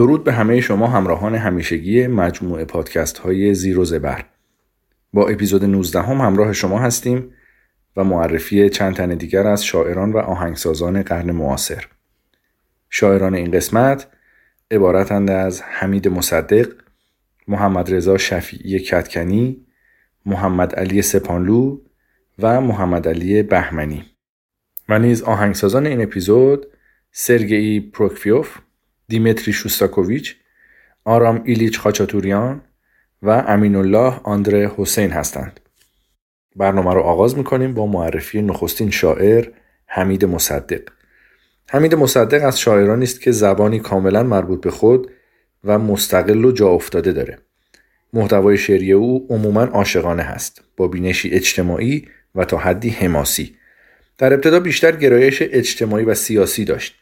درود به همه شما همراهان همیشگی مجموعه پادکست های زیر و زبر. با اپیزود 19 هم همراه شما هستیم و معرفی چند تن دیگر از شاعران و آهنگسازان قرن معاصر. شاعران این قسمت عبارتند از حمید مصدق محمد رضا شفیعی کتکنی محمد علی سپانلو و محمد علی بهمنی. و نیز آهنگسازان این اپیزود سرگئی پروکفیوف دیمتری شوستاکوویچ آرام ایلیچ خاچاتوریان و امین الله آندره حسین هستند. برنامه رو آغاز می‌کنیم با معرفی نخستین شاعر حمید مصدق. حمید مصدق از شاعرانی است که زبانی کاملا مربوط به خود و مستقل و جا افتاده داره. محتوای شعری او عموما عاشقانه هست با بینشی اجتماعی و تا حدی حماسی. در ابتدا بیشتر گرایش اجتماعی و سیاسی داشت.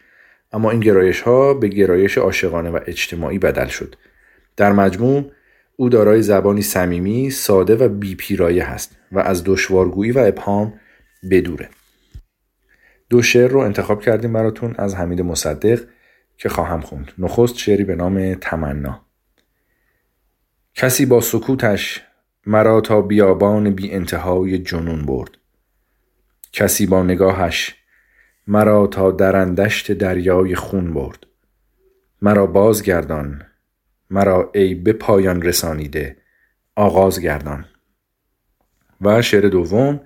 اما این گرایش ها به گرایش عاشقانه و اجتماعی بدل شد. در مجموع او دارای زبانی صمیمی ساده و بیپیرایه هست و از دشوارگویی و ابهام بدوره. دو شعر رو انتخاب کردیم براتون از حمید مصدق که خواهم خوند. نخست شعری به نام تمنا. کسی با سکوتش مرا تا بیابان بی انتهای جنون برد. کسی با نگاهش مرا تا درندشت دریای خون برد. مرا بازگردان مرا ای به پایان رسانیده آغاز گردان. و شعر دوم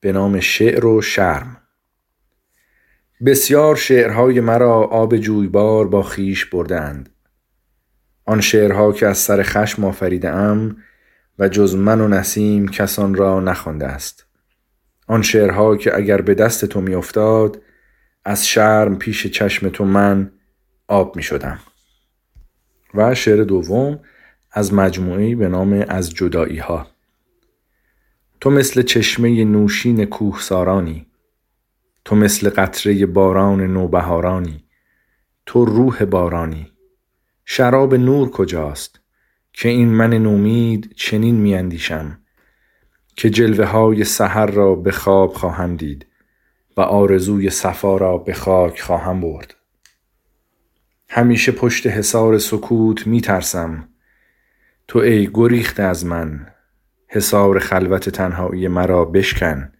به نام شعر و شرم. بسیار شعرهای مرا آب جویبار با خیش بردند آن شعرها که از سر خشم آفریده ام و جز من و نسیم کسان را نخوانده است. آن شعرها که اگر به دست تو میافتاد از شرم پیش چشم تو من آب می شدم. و شعر دوم از مجموعی به نام از جدایی ها تو مثل چشمه نوشین کوهسارانی تو مثل قطره باران نوبهارانی تو روح بارانی. شراب نور کجاست که این من نومید چنین میاندیشم که جلوه های سحر را به خواب خواهم دید. و آرزوی صفا را به خاک خواهم برد. همیشه پشت حصار سکوت می ترسم. تو ای گریخت از من حصار خلوت تنهایی مرا بشکن.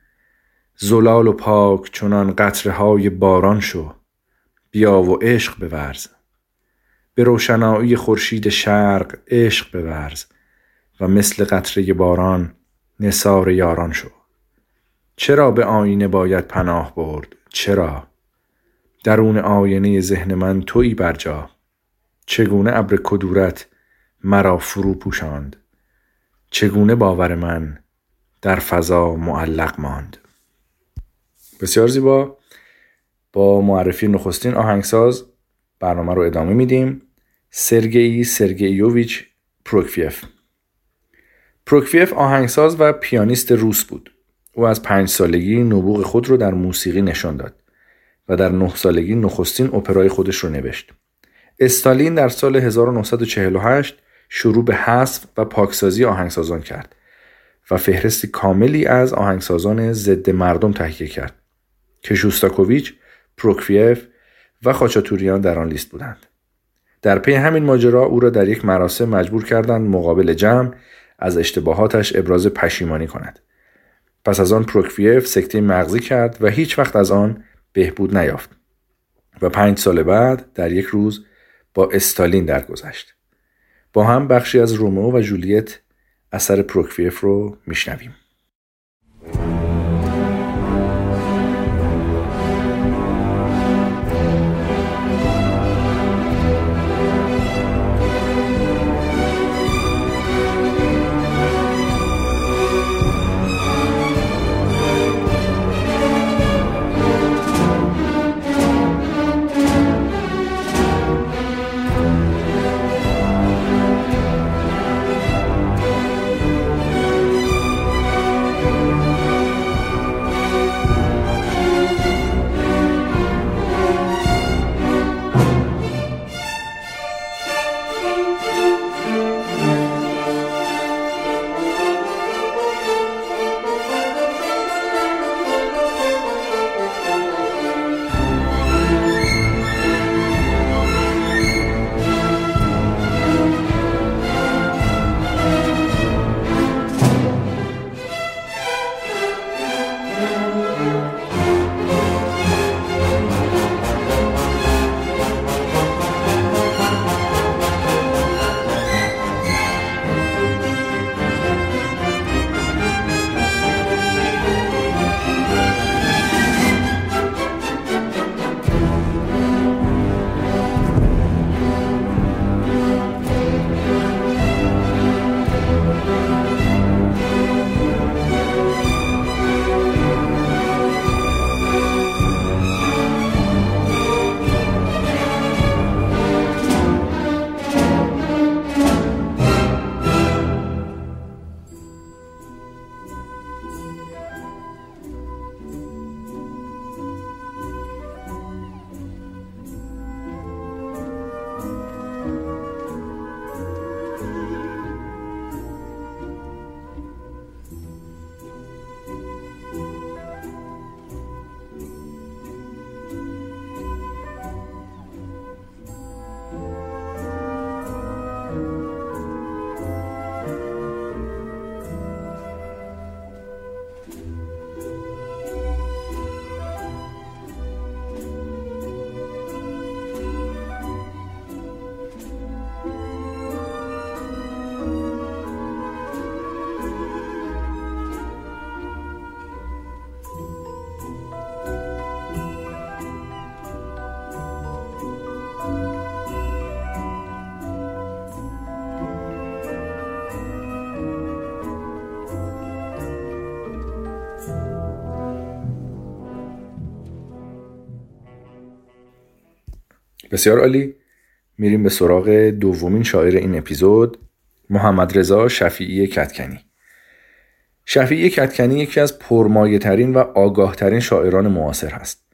زلال و پاک چنان قطره های باران شو. بیا و عشق بورز. به روشنایی خورشید شرق عشق بورز. و مثل قطره باران نصار یاران شو. چرا به آینه باید پناه برد؟ چرا؟ درون آینه ذهن من تویی برجا. چگونه ابر کدورت مرا فرو پوشاند؟ چگونه باور من در فضا معلق ماند؟ بسیار زیبا. با معرفی نخستین آهنگساز برنامه رو ادامه میدیم. سرگئی سرگیوویچ پروکفیف. پروکفیف آهنگساز و پیانیست روس بود. او از پنج سالگی نبوغ خود رو در موسیقی نشان داد و در نه سالگی نخستین اپرای خودش رو نوشت. استالین در سال 1948 شروع به حذف و پاکسازی آهنگسازان کرد و فهرستی کاملی از آهنگسازان ضد مردم تهیه کرد که شوستاکوویچ، پروکفیف و خاچاتوریان در آن لیست بودند. در پی همین ماجرا او را در یک مراسم مجبور کردند مقابل جمع از اشتباهاتش ابراز پشیمانی کند. پس از آن پروکفیف سکته مغزی کرد و هیچ وقت از آن بهبود نیافت و پنج سال بعد در یک روز با استالین درگذشت. با هم بخشی از رومئو و جولیت اثر پروکفیف رو میشنویم. بسیار عالی میریم به سراغ دومین شاعر این اپیزود محمد رضا شفیعی کتکنی شفیعی کتکنی یکی از پرمایه ترین و آگاه ترین شاعران معاصر هست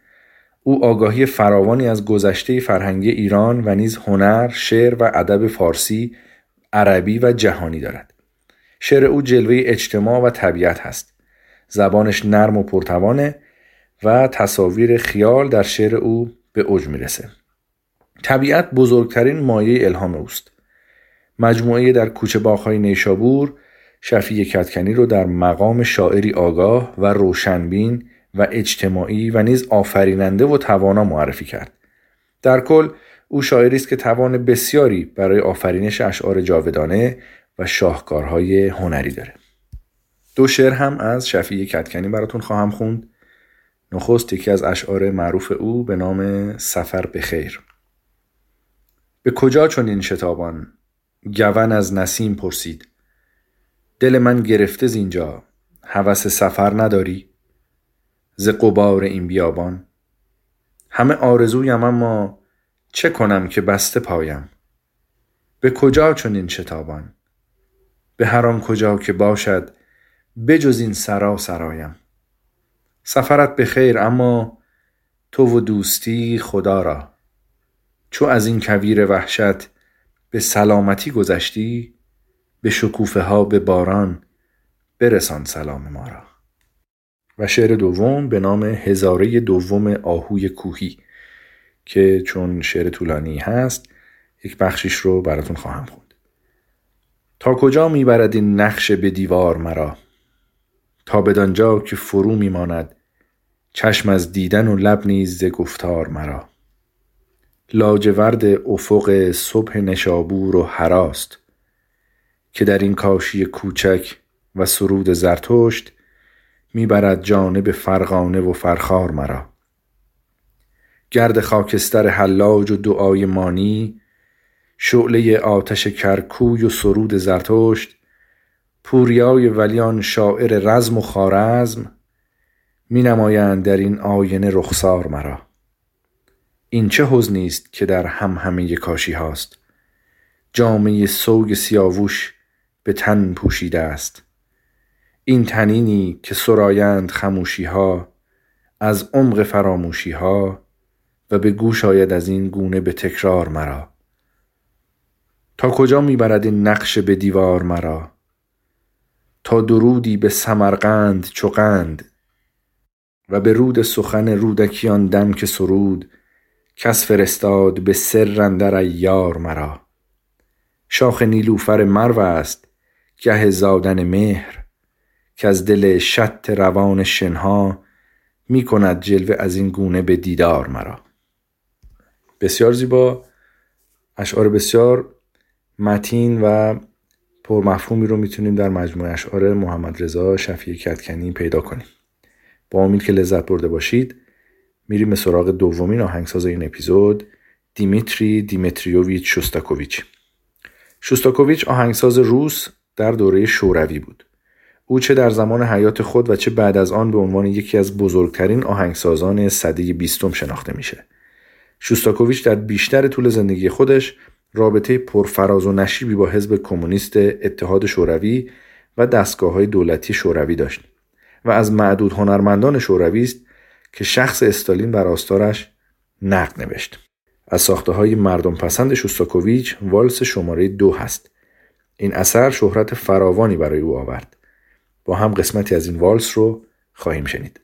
او آگاهی فراوانی از گذشته فرهنگی ایران و نیز هنر، شعر و ادب فارسی، عربی و جهانی دارد. شعر او جلوه اجتماع و طبیعت هست. زبانش نرم و پرتوانه و تصاویر خیال در شعر او به اوج می‌رسه. طبیعت بزرگترین مایه الهام اوست. مجموعه در کوچه باغهای نیشابور شفیع کتکنی رو در مقام شاعری آگاه و روشنبین و اجتماعی و نیز آفریننده و توانا معرفی کرد. در کل او شاعری است که توان بسیاری برای آفرینش اشعار جاودانه و شاهکارهای هنری داره. دو شعر هم از شفیع کتکنی براتون خواهم خوند. نخست یکی از اشعار معروف او به نام سفر به خیر. به کجا چون این شتابان؟ گون از نسیم پرسید. دل من گرفته زینجا هوس سفر نداری؟ ز قبار این بیابان؟ همه آرزویم اما چه کنم که بسته پایم؟ به کجا چون این شتابان؟ به هر آن کجا که باشد بجز این سرا سرایم. سفرت به خیر اما تو و دوستی خدا را. چو از این کویر وحشت به سلامتی گذشتی به شکوفه ها به باران برسان سلام ما را. و شعر دوم به نام هزاره دوم آهوی کوهی که چون شعر طولانی هست یک بخشیش رو براتون خواهم خوند. تا کجا می‌برد این نقش به دیوار مرا؟ تا بدانجا که فرو میماند چشم از دیدن و لب نیز ز گفتار مرا. لاجورد افق صبح نشابور و هراست که در این کاشی کوچک و سرود زرتشت می‌برد جانب فرغانه و فرخار مرا. گرد خاکستر حلاج و دعای مانی شعله آتش کرکوی و سرود زرتشت پوریای ولیان شاعر رزم و خارزم می نمایند در این آینه رخسار مرا. این چه حزنی است که در هم همه کاشی هاست؟ جامعه سوگ سیاووش به تن پوشیده است. این تنینی که سرایند خموشی ها از عمق فراموشی ها و به گوش آید از این گونه به تکرار مرا. تا کجا می‌برد این نقش به دیوار مرا؟ تا درودی به سمرقند چقند و به رود سخن رودکیان دم که سرود کس فرستاد به سر اندر ایار مرا. شاخ نیلوفر مرو است گه زادن مهر که از دل شط روان شنها می کند جلوه از این گونه به دیدار مرا. بسیار زیبا. اشعار بسیار متین و پرمفهومی رو می‌تونیم در مجموعه اشعار محمد رضا شفیع کتکنی پیدا کنیم. با امید که لذت برده باشید میریم به سراغ دومین آهنگساز این اپیزود دیمیتری دیمتریوویچ شوستاکوویچ. شوستاکوویچ آهنگساز روس در دوره شوروی بود. او چه در زمان حیات خود و چه بعد از آن به عنوان یکی از بزرگترین آهنگسازان سده بیستم شناخته میشه. شوستاکوویچ در بیشتر طول زندگی خودش رابطه پرفراز و نشیبی با حزب کمونیست اتحاد شوروی و دستگاه های دولتی شوروی داشت و از معدود هنرمندان شوروی است که شخص استالین بر آستارش نقد نوشت. از ساخته های مردم پسند شوستاکوویچ والس شماره دو هست. این اثر شهرت فراوانی برای او آورد. با هم قسمتی از این والس رو خواهیم شنید.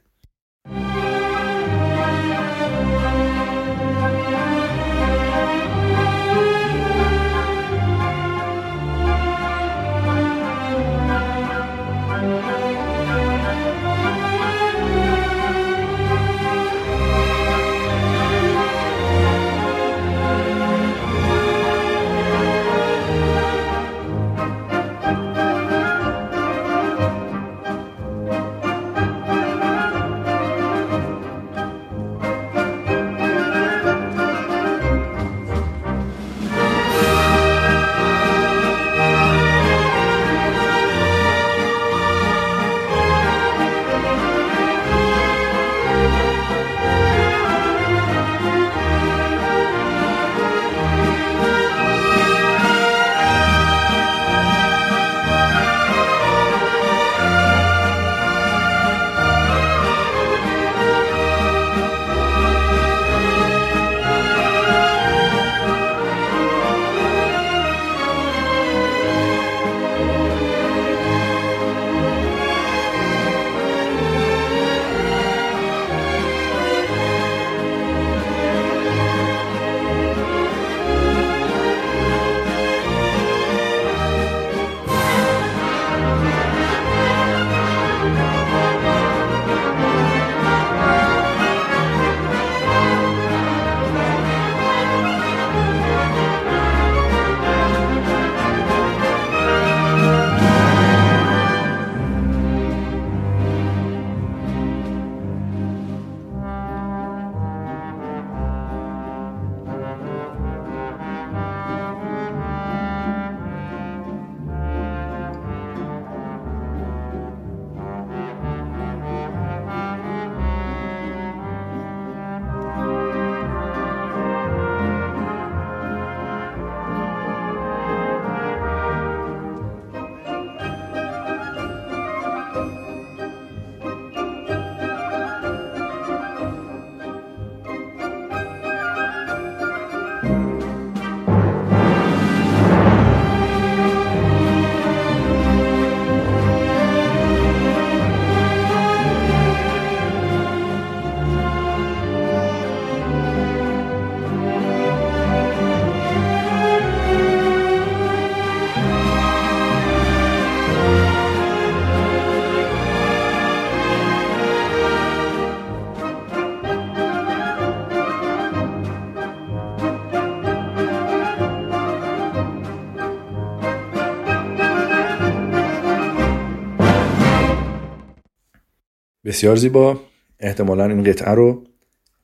بسیار زیبا احتمالا این قطعه رو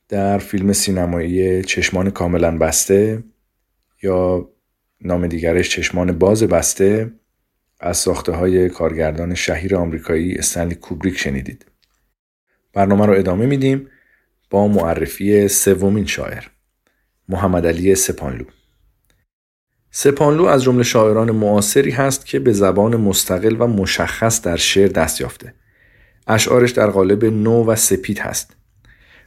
در فیلم سینمایی چشمان کاملا بسته یا نام دیگرش چشمان باز بسته از ساخته های کارگردان شهیر آمریکایی استنلی کوبریک شنیدید. برنامه رو ادامه میدیم با معرفی سومین شاعر محمد علی سپانلو سپانلو از جمله شاعران معاصری هست که به زبان مستقل و مشخص در شعر دست یافته. اشعارش در قالب نو و سپید هست.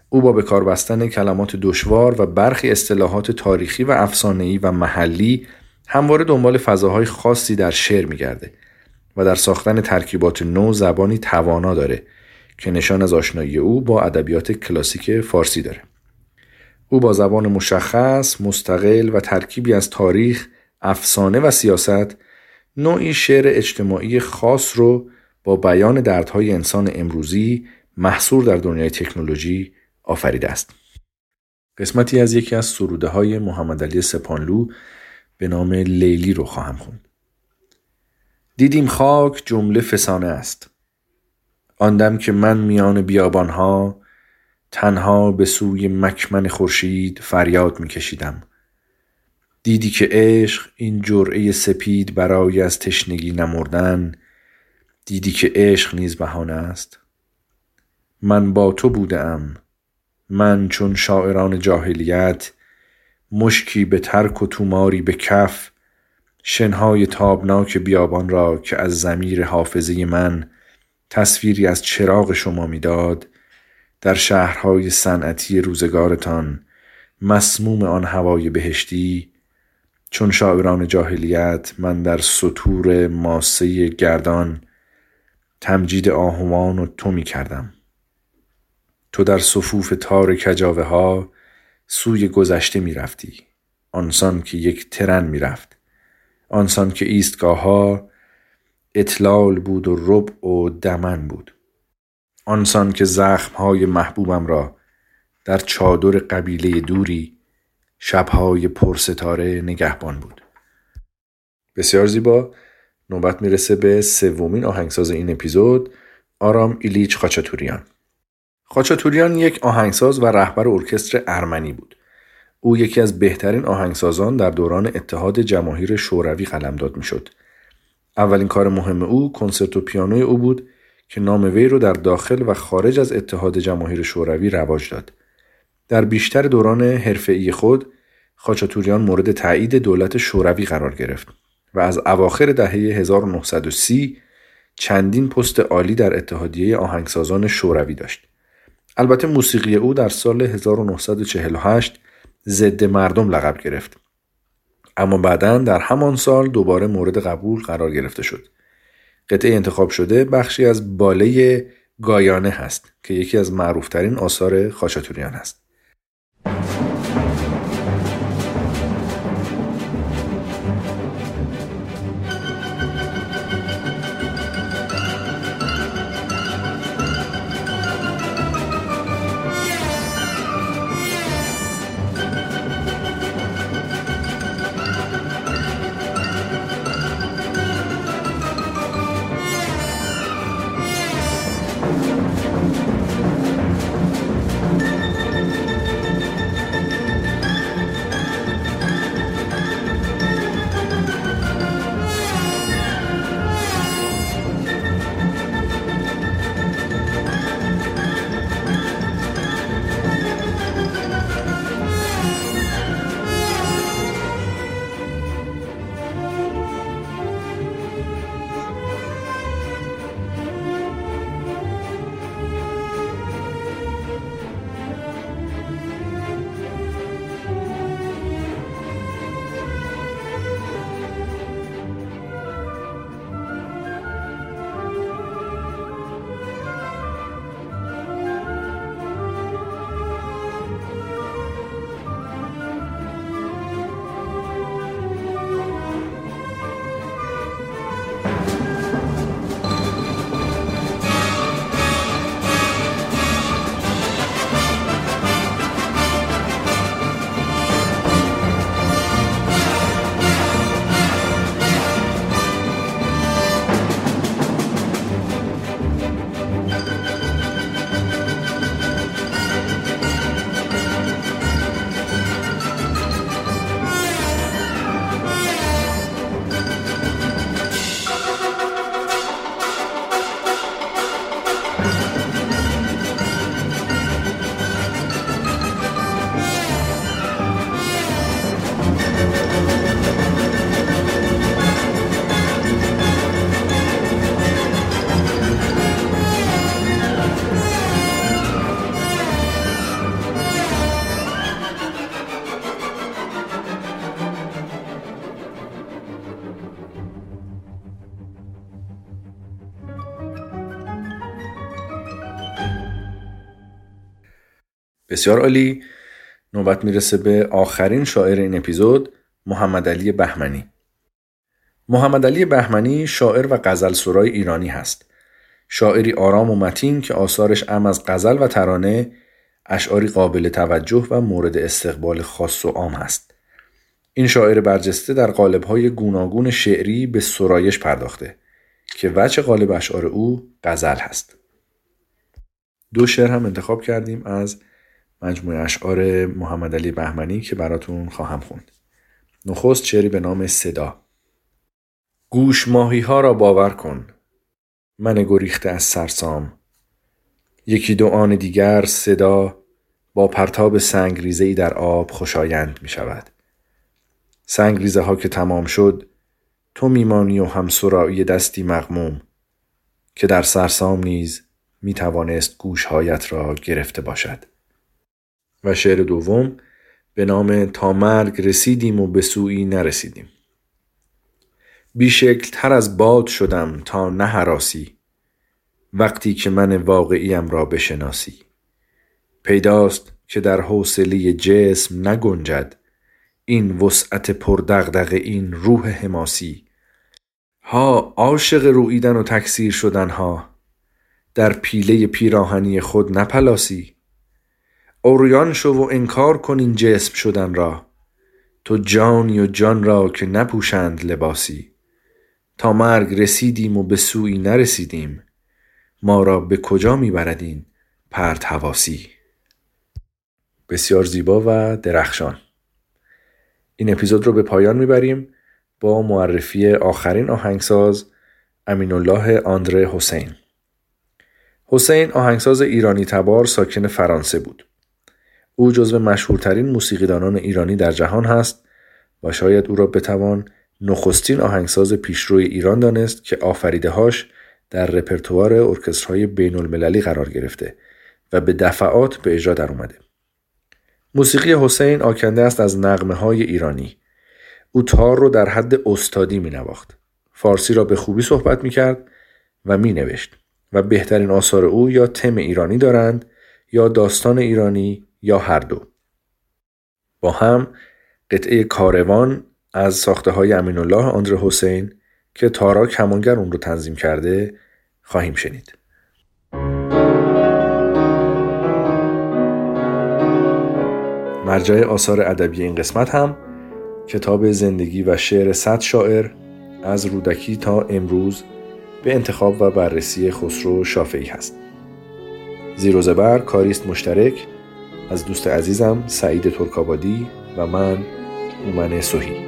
او با به کار بستن کلمات دشوار و برخی اصطلاحات تاریخی و افسانه‌ای و محلی همواره دنبال فضاهای خاصی در شعر میگرده و در ساختن ترکیبات نو زبانی توانا داره که نشان از آشنایی او با ادبیات کلاسیک فارسی داره. او با زبان مشخص، مستقل و ترکیبی از تاریخ، افسانه و سیاست نوعی شعر اجتماعی خاص رو با بیان دردهای انسان امروزی محصور در دنیای تکنولوژی آفریده است. قسمتی از یکی از سروده های محمد علی سپانلو به نام لیلی رو خواهم خوند. دیدیم خاک جمله فسانه است. آندم که من میان بیابانها تنها به سوی مکمن خورشید فریاد میکشیدم. دیدی که عشق این جرعه سپید برای از تشنگی نمردن دیدی که عشق نیز بهانه است. من با تو بودم. من چون شاعران جاهلیت مشکی به ترک و توماری به کف شنهای تابناک بیابان را که از زمیر حافظه من تصویری از چراغ شما می‌داد در شهرهای صنعتی روزگارتان مسموم آن هوای بهشتی چون شاعران جاهلیت من در سطور ماسه گردان تمجید آهوان و تو می کردم. تو در صفوف تار کجاوه ها سوی گذشته می رفتی. آنسان که یک ترن می رفت. آنسان که ایستگاه ها اطلال بود و رب و دمن بود. آنسان که زخم های محبوبم را در چادر قبیله دوری شبهای پرستاره نگهبان بود. بسیار زیبا. نوبت می‌رسه به سومین آهنگساز این اپیزود آرام ایلیچ خاچاتوریان. خاچاتوریان یک آهنگساز و رهبر ارکستر ارمنی بود. او یکی از بهترین آهنگسازان در دوران اتحاد جماهیر شوروی قلمداد می‌شد. اولین کار مهم او کنسرتو پیانوی او بود که نام وی رو در داخل و خارج از اتحاد جماهیر شوروی رواج داد. در بیشتر دوران حرفه‌ای خود خاچاتوریان مورد تایید دولت شوروی قرار گرفت. و از اواخر دهه 1930 چندین پست عالی در اتحادیه آهنگسازان شوروی داشت. البته موسیقی او در سال 1948 ضد مردم لقب گرفت. اما بعدا در همان سال دوباره مورد قبول قرار گرفته شد. قطعه انتخاب شده بخشی از باله گایانه هست که یکی از معروفترین آثار خاچاتوریان است. بسیار عالی. نوبت می‌رسه به آخرین شاعر این اپیزود محمد علی بهمنی. محمد علی بهمنی شاعر و غزل سرای ایرانی هست. شاعری آرام و متین که آثارش ام از غزل و ترانه اشعاری قابل توجه و مورد استقبال خاص و عام است این شاعر برجسته در قالب‌های گوناگون شعری به سرایش پرداخته که وجه قالب اشعار او غزل هست. دو شعر هم انتخاب کردیم از مجموعه اشعار محمد علی بهمنی که براتون خواهم خوند. نخست شعری به نام صدا گوش ماهی ها را باور کن من گریخته از سرسام یکی دو آن دیگر صدا با پرتاب ای در آب خوشایند می شود. ریزه ها که تمام شد تو میمانی و همسرایی دستی مغموم که در سرسام نیز می توانست گوشهایت را گرفته باشد. و شعر دوم به نام تا مرگ رسیدیم و به سوی نرسیدیم. بیشکل تر از باد شدم تا نه حراسی وقتی که من واقعیم را بشناسی. پیداست که در حوصله جسم نگنجد این وسعت پردغدغ این روح حماسی ها عاشق رویدن و تکثیر شدن ها در پیله پیراهنی خود نپلاسی اوریان شو و انکار کن این جسم شدن را. تو جانی و جان را که نپوشند لباسی. تا مرگ رسیدیم و به سوی نرسیدیم. ما را به کجا می‌برد این پرت حواسی؟ بسیار زیبا و درخشان. این اپیزود رو به پایان می‌بریم با معرفی آخرین آهنگساز امین الله آندره حسین. حسین آهنگساز ایرانی تبار ساکن فرانسه بود. او جزو مشهورترین موسیقیدانان ایرانی در جهان هست و شاید او را بتوان نخستین آهنگساز پیشروی ایران دانست که آفریدههاش در رپرتوار ارکسترهای بین المللی قرار گرفته و به دفعات به اجرا در اومده. موسیقی حسین آکنده است از نقمه های ایرانی. او تار رو در حد استادی می نواخت. فارسی را به خوبی صحبت می کرد و می نوشت و بهترین آثار او یا تم ایرانی دارند یا داستان ایرانی یا هر دو. با هم قطعه کاروان از ساخته های امین الله آندر حسین که تارا کمانگر اون رو تنظیم کرده خواهیم شنید. مرجع آثار ادبی این قسمت هم کتاب زندگی و شعر صد شاعر از رودکی تا امروز به انتخاب و بررسی خسرو شافعی هست. زیر و زبر کاریست مشترک از دوست عزیزم سعید ترکابادی و من اومن سوهی